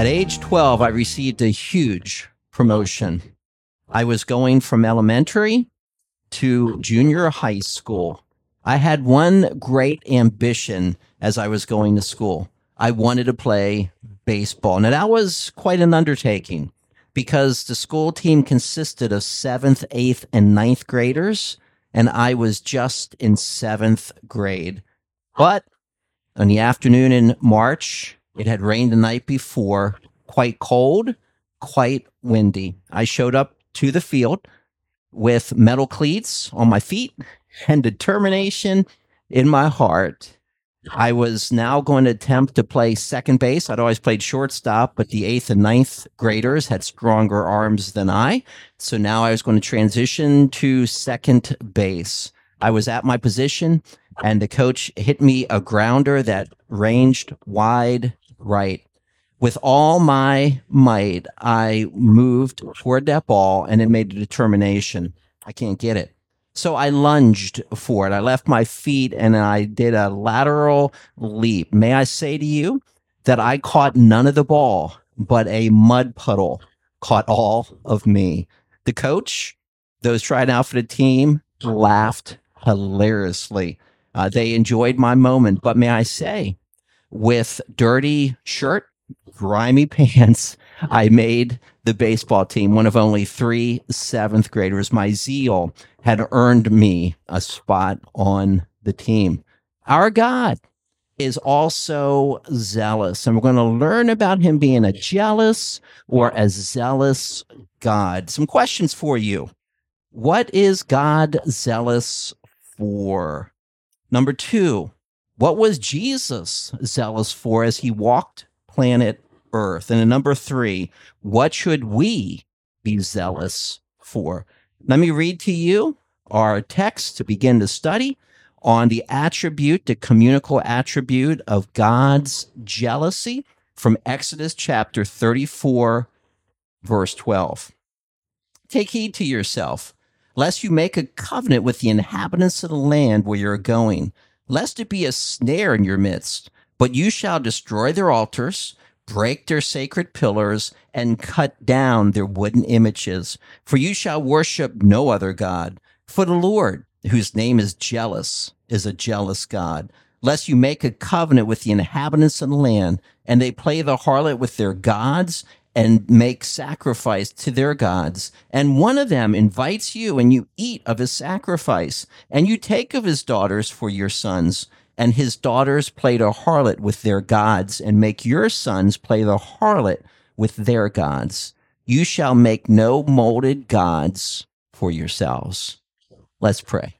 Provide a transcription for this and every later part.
At age 12, I received a huge promotion. I was going from elementary to junior high school. I had one great ambition as I was going to school. I wanted to play baseball. Now, that was quite an undertaking because the school team consisted of seventh, eighth, and ninth graders, and I was just in seventh grade. But on the afternoon in March, it had rained the night before, quite cold, quite windy. I showed up to the field with metal cleats on my feet and determination in my heart. I was now going to attempt to play second base. I'd always played shortstop, but the eighth and ninth graders had stronger arms than I. So now I was going to transition to second base. I was at my position, and the coach hit me a grounder that ranged wide right. With all my might, I moved toward that ball and it made a determination. I can't get it. So I lunged for it. I left my feet and I did a lateral leap. May I say to you that I caught none of the ball, but a mud puddle caught all of me. The coach, those trying out for the team, laughed hilariously. Uh, they enjoyed my moment. But may I say, with dirty shirt, grimy pants, I made the baseball team, one of only three seventh graders. My zeal had earned me a spot on the team. Our God is also zealous, and we're going to learn about him being a jealous or a zealous God. Some questions for you. What is God zealous for? Number two, what was Jesus zealous for as he walked planet Earth? And number three, what should we be zealous for? Let me read to you our text to begin to study on the attribute, the communicable attribute of God's jealousy from Exodus chapter 34, verse 12. Take heed to yourself, lest you make a covenant with the inhabitants of the land where you're going, lest it be a snare in your midst. But you shall destroy their altars, break their sacred pillars, and cut down their wooden images. For you shall worship no other God. For the Lord, whose name is jealous, is a jealous God. Lest you make a covenant with the inhabitants of the land, and they play the harlot with their gods and make sacrifice to their gods. And one of them invites you, and you eat of his sacrifice, and you take of his daughters for your sons. And his daughters play the harlot with their gods, and make your sons play the harlot with their gods. You shall make no molded gods for yourselves. Let's pray.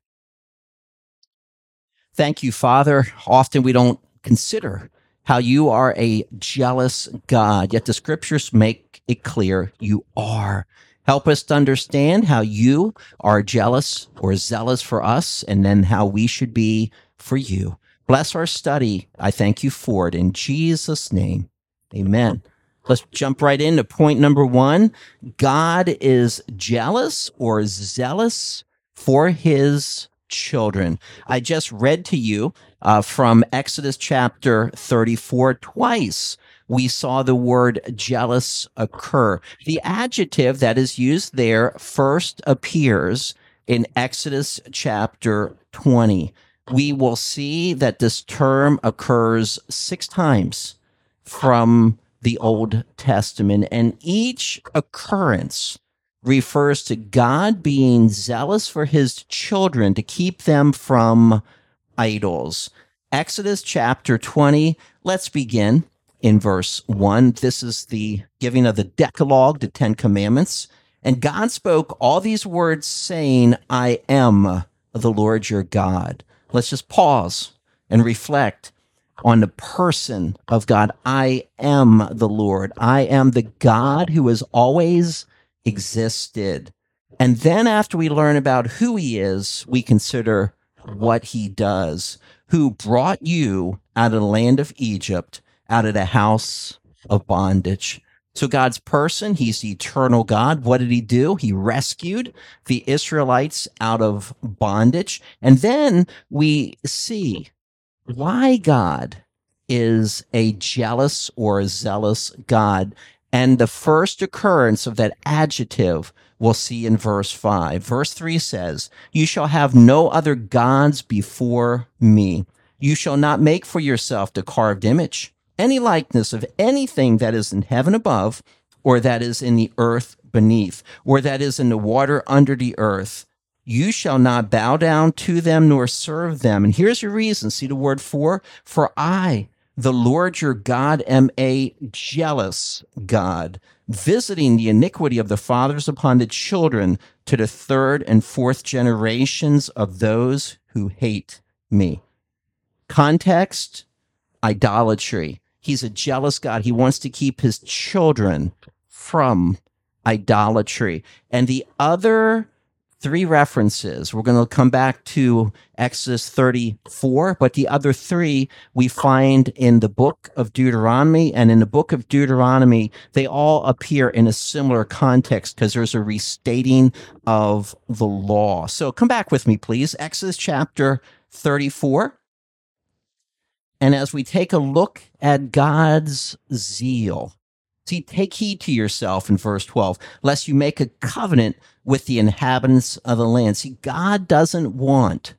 Thank you, Father. Often we don't consider how you are a jealous God, yet the scriptures make it clear you are. Help us to understand how you are jealous or zealous for us, and then how we should be for you. Bless our study. I thank you for it. In Jesus' name, amen. Let's jump right into point number one God is jealous or zealous for his children. I just read to you uh, from Exodus chapter 34 twice. We saw the word jealous occur. The adjective that is used there first appears in Exodus chapter 20. We will see that this term occurs six times from the Old Testament, and each occurrence refers to God being zealous for his children to keep them from idols. Exodus chapter 20, let's begin in verse 1. This is the giving of the Decalogue, the Ten Commandments. And God spoke all these words, saying, I am the Lord your God. Let's just pause and reflect on the person of God. I am the Lord. I am the God who is always existed. And then after we learn about who he is, we consider what he does, who brought you out of the land of Egypt, out of the house of bondage. So God's person, he's the eternal God. What did he do? He rescued the Israelites out of bondage. And then we see why God is a jealous or a zealous God. And the first occurrence of that adjective we'll see in verse 5. Verse 3 says, You shall have no other gods before me. You shall not make for yourself the carved image, any likeness of anything that is in heaven above, or that is in the earth beneath, or that is in the water under the earth. You shall not bow down to them nor serve them. And here's your reason. See the word for? For I, the Lord your God, am a jealous God, visiting the iniquity of the fathers upon the children to the third and fourth generations of those who hate me. Context idolatry. He's a jealous God. He wants to keep his children from idolatry. And the other three references. We're going to come back to Exodus 34, but the other three we find in the book of Deuteronomy. And in the book of Deuteronomy, they all appear in a similar context because there's a restating of the law. So come back with me, please. Exodus chapter 34. And as we take a look at God's zeal, See, take heed to yourself in verse 12, lest you make a covenant with the inhabitants of the land. See, God doesn't want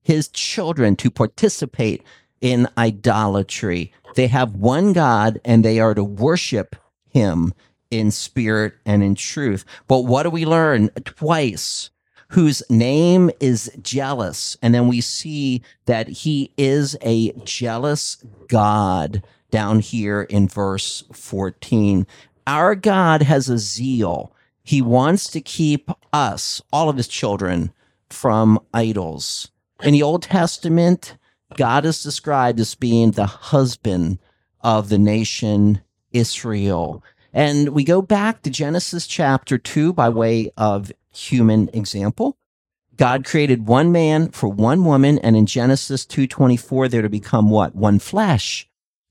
his children to participate in idolatry. They have one God and they are to worship him in spirit and in truth. But what do we learn twice? Whose name is jealous. And then we see that he is a jealous God down here in verse 14. Our God has a zeal. He wants to keep us, all of his children, from idols. In the Old Testament, God is described as being the husband of the nation Israel. And we go back to Genesis chapter 2 by way of human example. God created one man for one woman and in Genesis 2:24 they're to become what? One flesh.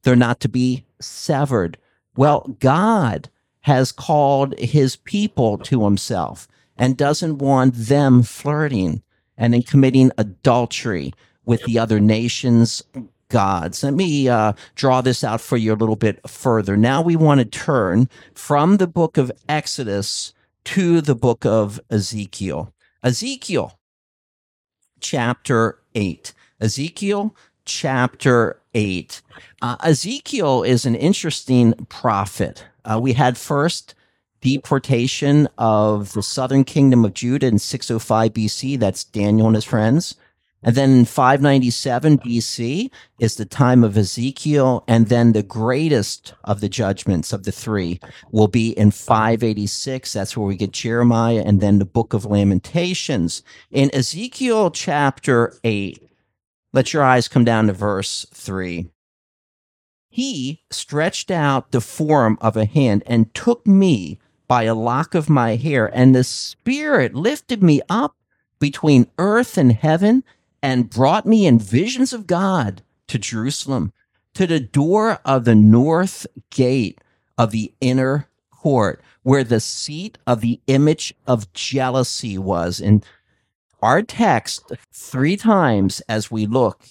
They're not to be severed. Well, God has called his people to himself and doesn't want them flirting and then committing adultery with the other nations gods. Let me uh, draw this out for you a little bit further. Now we want to turn from the book of Exodus to the book of Ezekiel. Ezekiel chapter 8. Ezekiel chapter 8. Uh, Ezekiel is an interesting prophet. Uh, we had first deportation of the southern kingdom of Judah in 605 BC. That's Daniel and his friends. And then 597 BC is the time of Ezekiel. And then the greatest of the judgments of the three will be in 586. That's where we get Jeremiah and then the book of Lamentations. In Ezekiel chapter 8, let your eyes come down to verse 3. He stretched out the form of a hand and took me by a lock of my hair, and the Spirit lifted me up between earth and heaven and brought me in visions of God to Jerusalem, to the door of the north gate of the inner court, where the seat of the image of jealousy was. And our text, three times as we look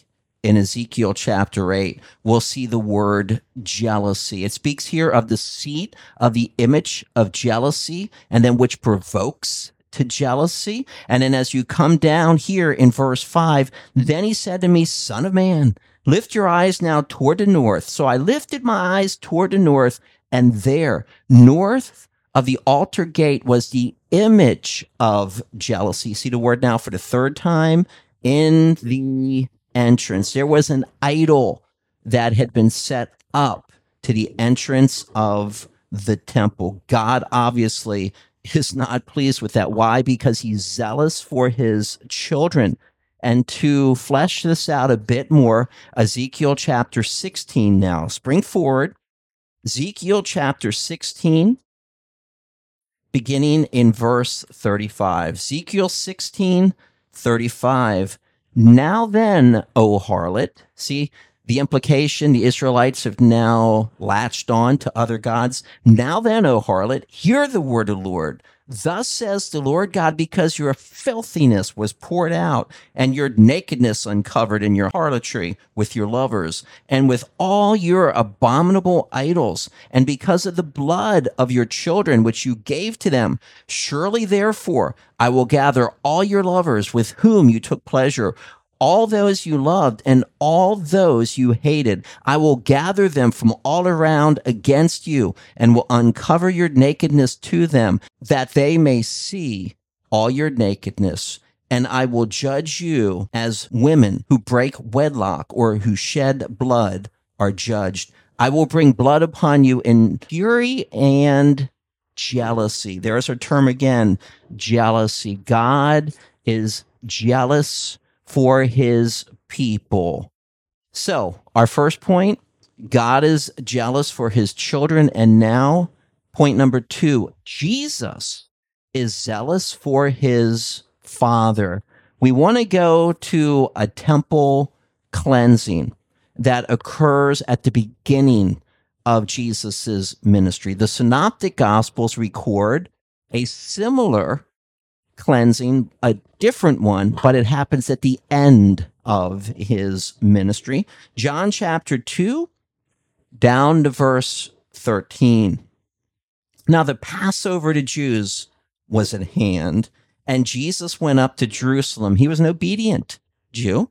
in Ezekiel chapter 8, we'll see the word jealousy. It speaks here of the seat of the image of jealousy, and then which provokes to jealousy. And then as you come down here in verse 5, then he said to me, Son of man, lift your eyes now toward the north. So I lifted my eyes toward the north, and there, north of the altar gate was the image of jealousy. See the word now for the third time in the entrance. There was an idol that had been set up to the entrance of the temple. God obviously is not pleased with that. Why? Because he's zealous for his children. And to flesh this out a bit more, Ezekiel chapter 16 now. Spring forward. Ezekiel chapter 16 beginning in verse 35. Ezekiel 16, 35. Now then, O harlot, see, The implication the Israelites have now latched on to other gods. Now then, O harlot, hear the word of the Lord. Thus says the Lord God, because your filthiness was poured out and your nakedness uncovered in your harlotry with your lovers and with all your abominable idols and because of the blood of your children which you gave to them. Surely therefore I will gather all your lovers with whom you took pleasure all those you loved and all those you hated. I will gather them from all around against you and will uncover your nakedness to them that they may see all your nakedness. And I will judge you as women who break wedlock or who shed blood are judged. I will bring blood upon you in fury and jealousy. There's a term again, jealousy. God is jealous for his people. So, our first point God is jealous for his children. And now, point number two Jesus is zealous for his father. We want to go to a temple cleansing that occurs at the beginning of Jesus's ministry. The synoptic gospels record a similar cleansing, a different one, but it happens at the end of his ministry. John chapter 2, down to verse 13. Now, the Passover to Jews was at hand, and Jesus went up to Jerusalem. He was an obedient Jew.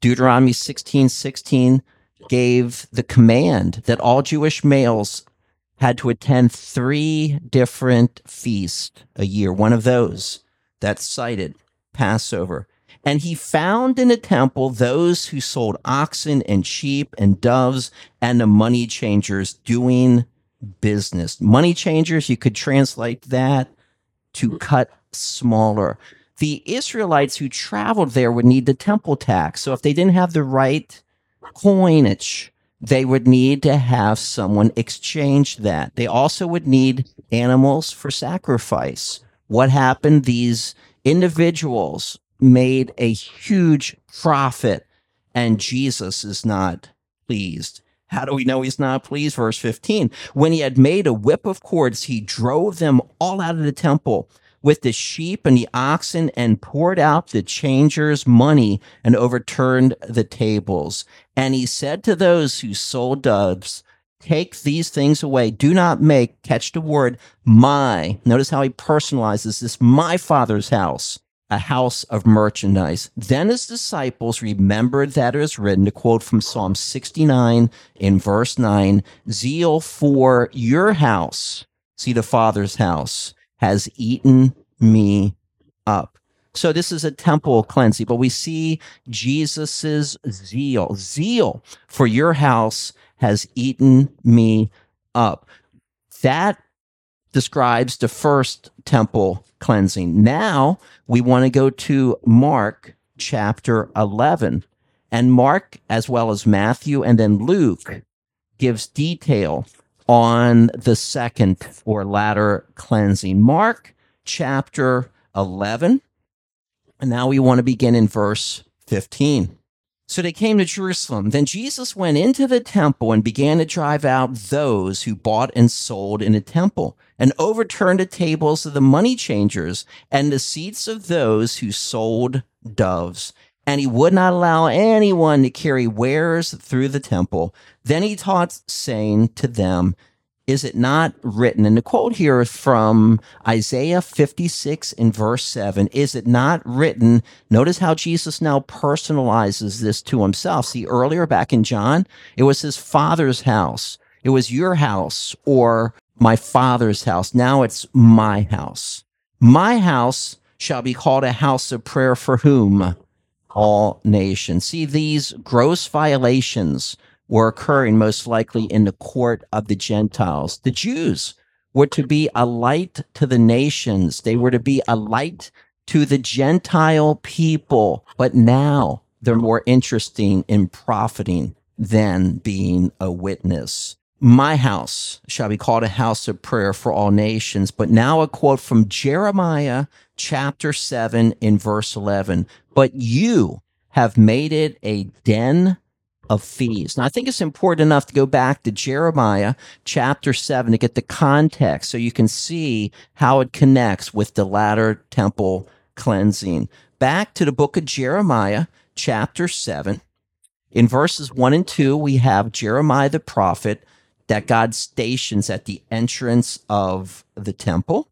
Deuteronomy 16 16 gave the command that all Jewish males had to attend three different feasts a year. One of those that's cited Passover. And he found in the temple those who sold oxen and sheep and doves and the money changers doing business. Money changers, you could translate that to cut smaller. The Israelites who traveled there would need the temple tax. So if they didn't have the right coinage, they would need to have someone exchange that. They also would need animals for sacrifice what happened? These individuals made a huge profit, and Jesus is not pleased. How do we know he's not pleased? Verse 15. When he had made a whip of cords, he drove them all out of the temple with the sheep and the oxen and poured out the changers' money and overturned the tables. And he said to those who sold doves, take these things away. Do not make, catch the word, my. Notice how he personalizes this, my father's house, a house of merchandise. Then his disciples remembered that it is written, to quote from Psalm 69 in verse 9, zeal for your house, see the father's house, has eaten me up. So this is a temple cleansing, but we see Jesus's zeal, zeal for your house has eaten me up. That describes the first temple cleansing. Now we want to go to Mark chapter 11. And Mark, as well as Matthew and then Luke, gives detail on the second or latter cleansing. Mark chapter 11. And now we want to begin in verse 15. So they came to Jerusalem. Then Jesus went into the temple and began to drive out those who bought and sold in the temple, and overturned the tables of the money changers and the seats of those who sold doves. And he would not allow anyone to carry wares through the temple. Then he taught, saying to them, is it not written? And the quote here is from Isaiah 56 in verse 7. Is it not written? Notice how Jesus now personalizes this to himself. See, earlier back in John, it was his father's house. It was your house or my father's house. Now it's my house. My house shall be called a house of prayer for whom? All nations. See, these gross violations were occurring most likely in the court of the Gentiles. The Jews were to be a light to the nations. They were to be a light to the Gentile people. But now they're more interesting in profiting than being a witness. My house shall be called a house of prayer for all nations. But now a quote from Jeremiah chapter 7 in verse 11. But you have made it a den of fees. Now, I think it's important enough to go back to Jeremiah chapter 7 to get the context so you can see how it connects with the latter temple cleansing. Back to the book of Jeremiah chapter 7. In verses 1 and 2, we have Jeremiah the prophet that God stations at the entrance of the temple.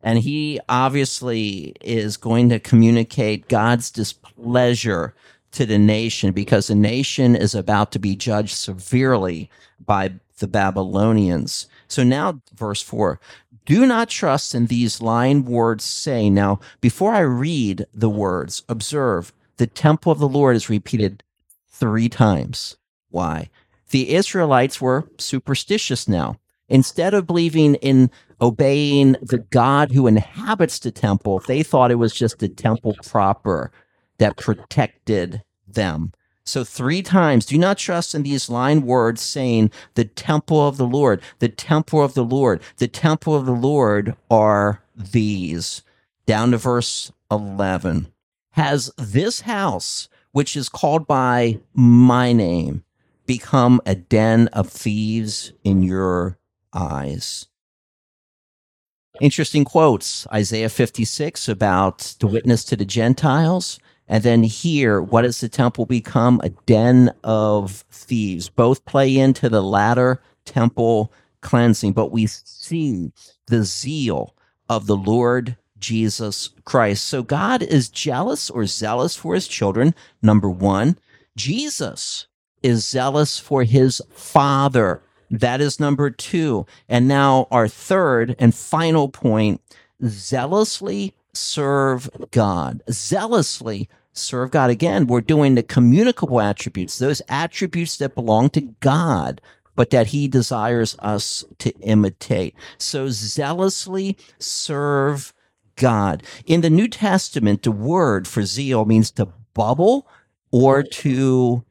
And he obviously is going to communicate God's displeasure to the nation because the nation is about to be judged severely by the Babylonians. So now, verse 4 do not trust in these lying words, say. Now, before I read the words, observe the temple of the Lord is repeated three times. Why? The Israelites were superstitious now. Instead of believing in obeying the God who inhabits the temple, they thought it was just the temple proper that protected them. So, three times, do not trust in these lying words saying, the temple of the Lord, the temple of the Lord, the temple of the Lord are these. Down to verse 11. Has this house, which is called by my name, become a den of thieves in your eyes? Interesting quotes Isaiah 56 about the witness to the Gentiles and then here, what does the temple become? A den of thieves. Both play into the latter temple cleansing, but we see the zeal of the Lord Jesus Christ. So God is jealous or zealous for his children, number one. Jesus is zealous for his Father. That is number two. And now our third and final point zealously serve God. Zealously serve God. Again, we're doing the communicable attributes, those attributes that belong to God, but that he desires us to imitate. So zealously serve God. In the New Testament, the word for zeal means to bubble or to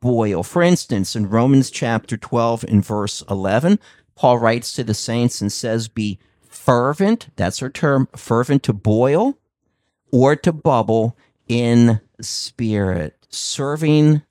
boil. For instance, in Romans chapter 12 and verse 11, Paul writes to the saints and says, Be fervent, that's our term, fervent to boil or to bubble in spirit, serving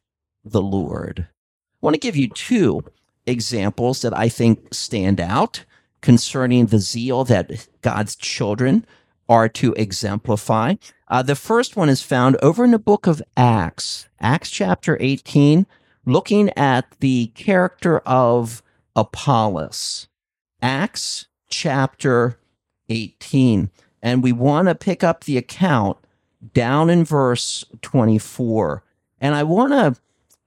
the Lord. I want to give you two examples that I think stand out concerning the zeal that God's children are to exemplify. Uh, the first one is found over in the book of Acts, Acts chapter 18, looking at the character of Apollos. Acts chapter 18. And we want to pick up the account down in verse 24. And I want to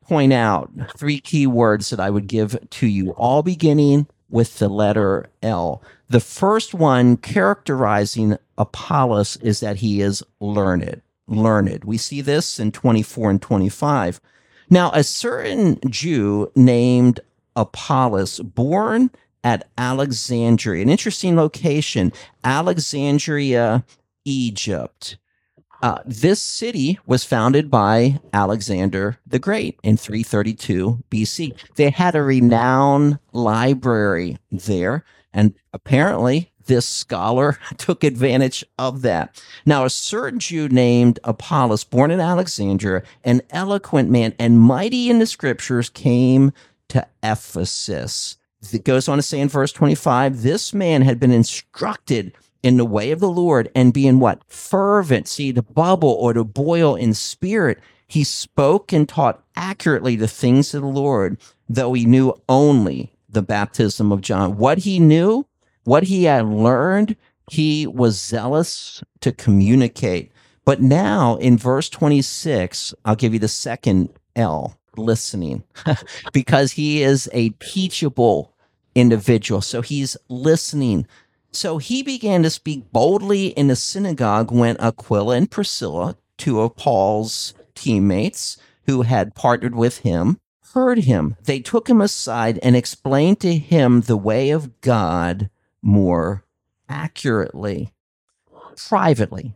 point out three key words that I would give to you, all beginning with the letter L. The first one characterizing Apollos is that he is learned. Learned. We see this in 24 and 25. Now, a certain Jew named Apollos, born at Alexandria, an interesting location, Alexandria, Egypt. Uh, this city was founded by Alexander the Great in 332 BC. They had a renowned library there, and apparently this scholar took advantage of that. Now, a certain Jew named Apollos, born in Alexandria, an eloquent man and mighty in the scriptures, came to Ephesus. It goes on to say in verse 25, this man had been instructed in the way of the Lord and being what? Fervent. See, to bubble or to boil in spirit. He spoke and taught accurately the things of the Lord, though he knew only the baptism of John. What he knew, what he had learned, he was zealous to communicate. But now in verse 26, I'll give you the second L, listening, because he is a teachable individual. So he's listening so he began to speak boldly in the synagogue when Aquila and Priscilla, two of Paul's teammates who had partnered with him, heard him. They took him aside and explained to him the way of God more accurately, privately.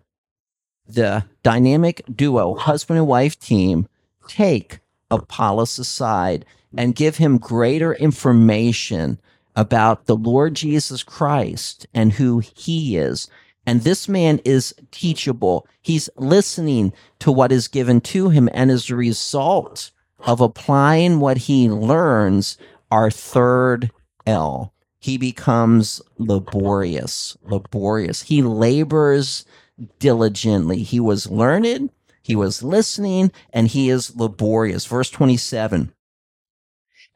The dynamic duo, husband and wife team, take Apollos aside and give him greater information about the Lord Jesus Christ and who he is. And this man is teachable. He's listening to what is given to him. And as a result of applying what he learns, our third L. He becomes laborious, laborious. He labors diligently. He was learned, he was listening, and he is laborious. Verse 27.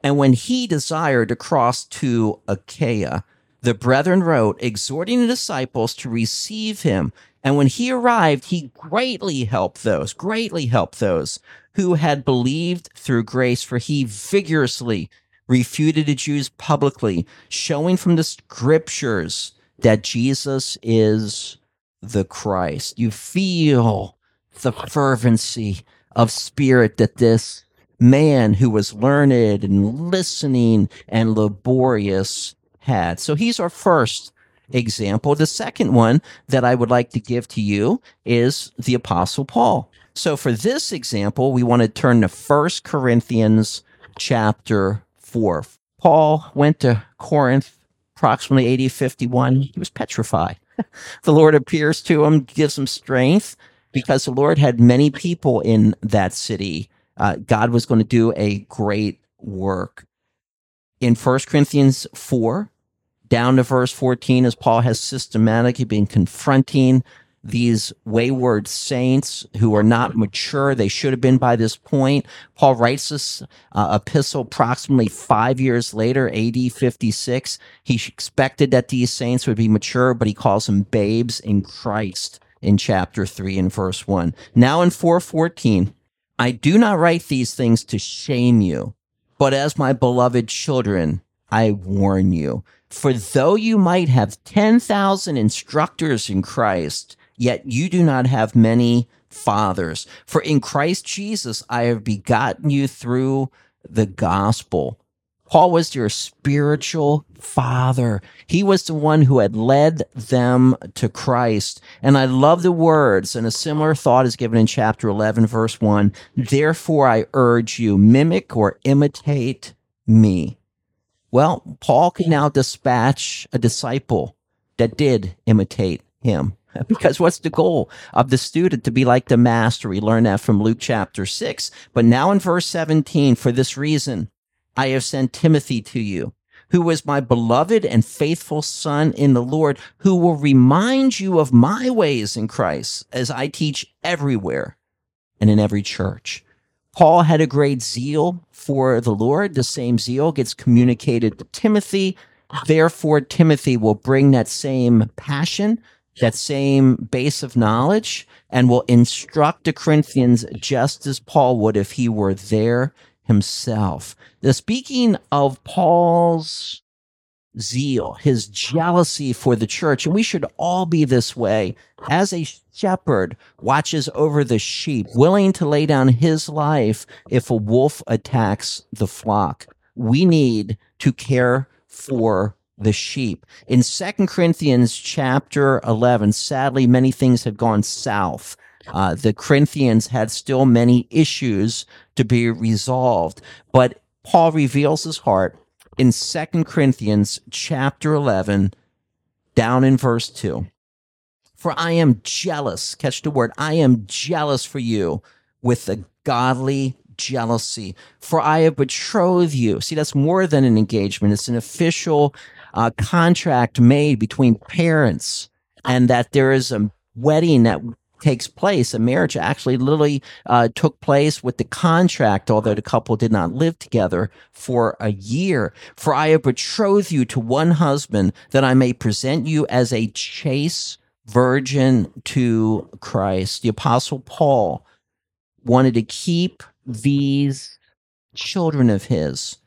And when he desired to cross to Achaia, the brethren wrote, exhorting the disciples to receive him. And when he arrived, he greatly helped those, greatly helped those who had believed through grace, for he vigorously refuted the Jews publicly, showing from the scriptures that Jesus is the Christ. You feel the fervency of spirit that this man who was learned and listening and laborious had. So he's our first example. The second one that I would like to give to you is the Apostle Paul. So for this example, we want to turn to First Corinthians chapter 4. Paul went to Corinth approximately AD 51. He was petrified. the Lord appears to him, gives him strength because the Lord had many people in that city. Uh, God was going to do a great work. In First Corinthians 4, down to verse 14, as Paul has systematically been confronting these wayward saints who are not mature. They should have been by this point. Paul writes this uh, epistle approximately five years later, AD 56. He expected that these saints would be mature, but he calls them babes in Christ in chapter 3 and verse 1. Now in 414, I do not write these things to shame you, but as my beloved children, I warn you. For though you might have 10,000 instructors in Christ, yet you do not have many fathers. For in Christ Jesus I have begotten you through the gospel. Paul was your spiritual father. He was the one who had led them to Christ. And I love the words, and a similar thought is given in chapter 11, verse 1. Therefore, I urge you, mimic or imitate me. Well, Paul can now dispatch a disciple that did imitate him. Because what's the goal of the student to be like the master? We learn that from Luke chapter 6. But now in verse 17, for this reason, I have sent Timothy to you, who is my beloved and faithful son in the Lord, who will remind you of my ways in Christ as I teach everywhere and in every church. Paul had a great zeal for the Lord. The same zeal gets communicated to Timothy. Therefore, Timothy will bring that same passion that same base of knowledge and will instruct the Corinthians just as Paul would if he were there himself. Now, speaking of Paul's zeal, his jealousy for the church, and we should all be this way as a shepherd watches over the sheep, willing to lay down his life if a wolf attacks the flock. We need to care for the sheep. In Second Corinthians chapter 11, sadly, many things have gone south. Uh, the Corinthians had still many issues to be resolved, but Paul reveals his heart in Second Corinthians chapter 11, down in verse 2. For I am jealous, catch the word, I am jealous for you with a godly jealousy, for I have betrothed you. See, that's more than an engagement, it's an official uh, contract made between parents and that there is a wedding that takes place. A marriage actually literally uh, took place with the contract, although the couple did not live together for a year. For I have betrothed you to one husband that I may present you as a chaste virgin to Christ. The apostle Paul wanted to keep these children of his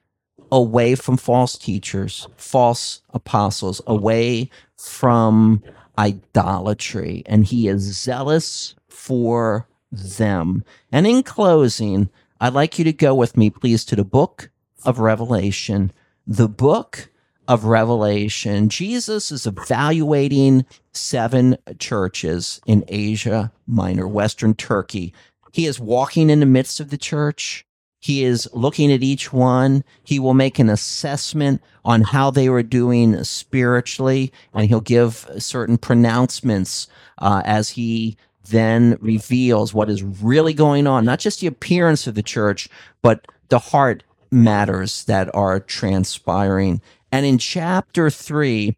away from false teachers, false apostles, away from idolatry. And he is zealous for them. And in closing, I'd like you to go with me, please, to the book of Revelation. The book of Revelation. Jesus is evaluating seven churches in Asia Minor, Western Turkey. He is walking in the midst of the church. He is looking at each one. He will make an assessment on how they were doing spiritually, and he'll give certain pronouncements uh, as he then reveals what is really going on, not just the appearance of the church, but the heart matters that are transpiring. And in chapter three,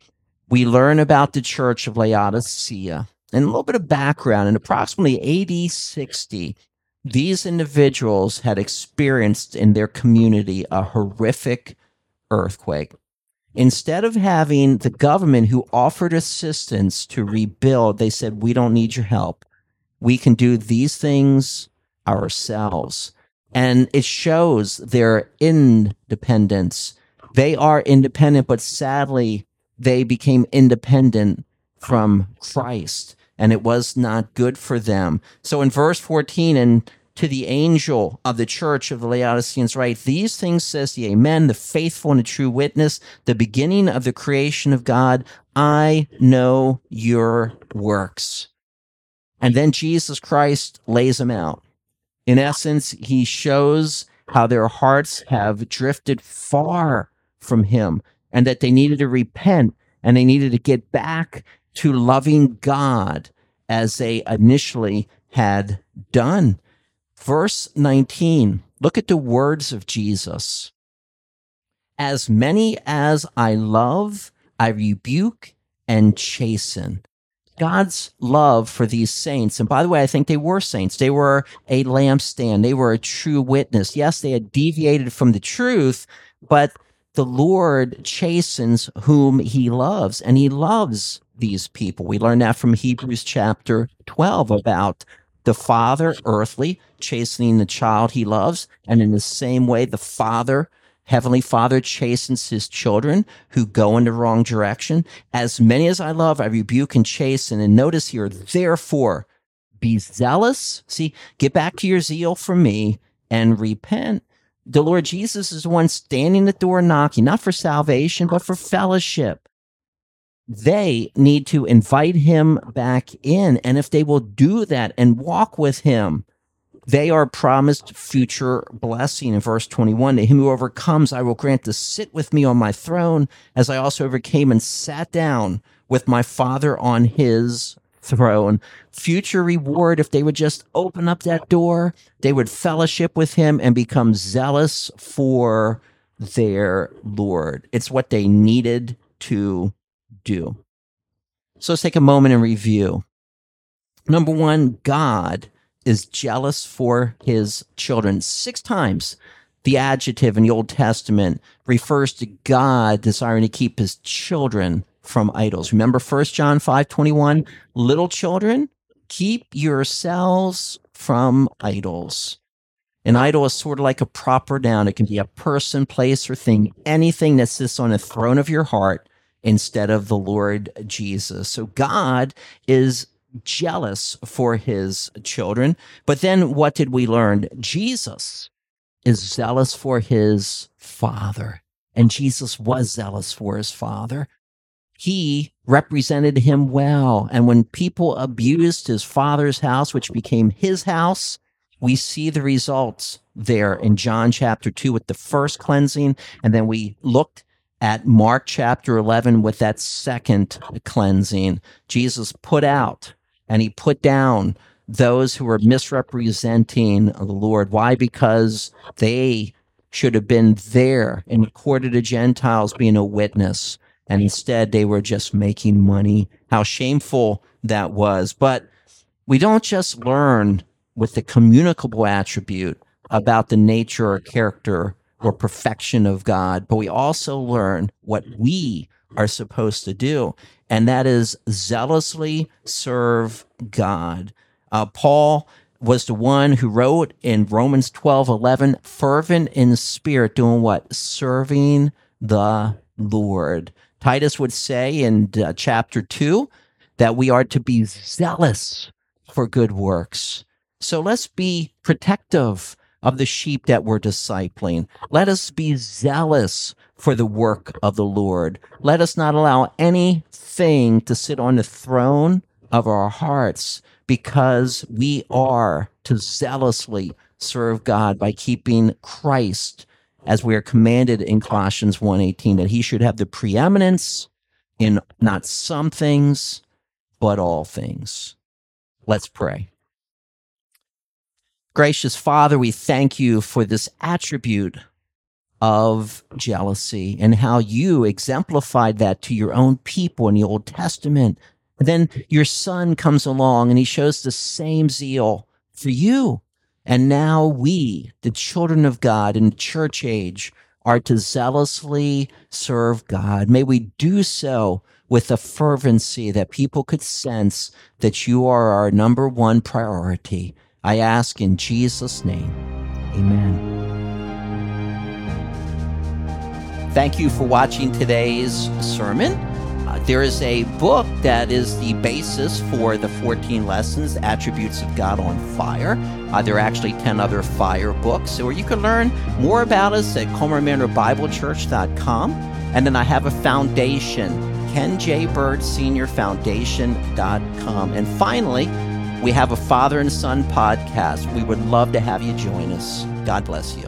we learn about the church of Laodicea and a little bit of background. In approximately AD 60, these individuals had experienced in their community a horrific earthquake. Instead of having the government who offered assistance to rebuild, they said, We don't need your help. We can do these things ourselves. And it shows their independence. They are independent, but sadly, they became independent from Christ, and it was not good for them. So in verse 14, and to the angel of the church of the Laodiceans write, These things says the Amen, the faithful and the true witness, the beginning of the creation of God. I know your works. And then Jesus Christ lays them out. In essence, he shows how their hearts have drifted far from him and that they needed to repent and they needed to get back to loving God as they initially had done. Verse 19, look at the words of Jesus. As many as I love, I rebuke and chasten. God's love for these saints. And by the way, I think they were saints. They were a lampstand. They were a true witness. Yes, they had deviated from the truth, but the Lord chastens whom he loves, and he loves these people. We learn that from Hebrews chapter 12 about the father, earthly, chastening the child he loves. And in the same way, the father, heavenly father, chastens his children who go in the wrong direction. As many as I love, I rebuke and chasten. And notice here, therefore, be zealous. See, get back to your zeal for me and repent the Lord Jesus is the one standing at the door knocking, not for salvation, but for fellowship. They need to invite him back in. And if they will do that and walk with him, they are promised future blessing in verse 21 to him who overcomes i will grant to sit with me on my throne as i also overcame and sat down with my father on his throne. Future reward if they would just open up that door, they would fellowship with him and become zealous for their Lord. It's what they needed to do. So let's take a moment and review. Number one, God is jealous for his children. Six times the adjective in the Old Testament refers to God desiring to keep his children from idols. Remember 1 John 5 21, little children, keep yourselves from idols. An idol is sort of like a proper noun. It can be a person, place, or thing, anything that sits on a throne of your heart instead of the Lord Jesus. So God is jealous for his children. But then what did we learn? Jesus is zealous for his father. And Jesus was zealous for his father he represented him well. And when people abused his father's house, which became his house, we see the results there in John chapter 2 with the first cleansing. And then we looked at Mark chapter 11 with that second cleansing. Jesus put out and he put down those who were misrepresenting the Lord. Why? Because they should have been there in the court of the Gentiles being a witness and instead they were just making money. How shameful that was. But we don't just learn with the communicable attribute about the nature or character or perfection of God, but we also learn what we are supposed to do, and that is zealously serve God. Uh, Paul was the one who wrote in Romans 12 11, fervent in spirit, doing what? Serving the Lord. Titus would say in uh, chapter 2 that we are to be zealous for good works. So let's be protective of the sheep that we're discipling. Let us be zealous for the work of the Lord. Let us not allow anything to sit on the throne of our hearts because we are to zealously serve God by keeping Christ as we are commanded in Colossians 1:18 that he should have the preeminence in not some things but all things. Let's pray. Gracious Father, we thank you for this attribute of jealousy and how you exemplified that to your own people in the Old Testament. And then your son comes along and he shows the same zeal for you. And now we, the children of God in the church age, are to zealously serve God. May we do so with a fervency that people could sense that you are our number one priority. I ask in Jesus' name. Amen. Thank you for watching today's sermon. Uh, there is a book that is the basis for the 14 lessons, Attributes of God on Fire. Uh, there are actually 10 other fire books, or you can learn more about us at ColmarManorBibleChurch.com. And then I have a foundation, Ken J. Bird Senior Foundation.com. And finally, we have a father and son podcast. We would love to have you join us. God bless you.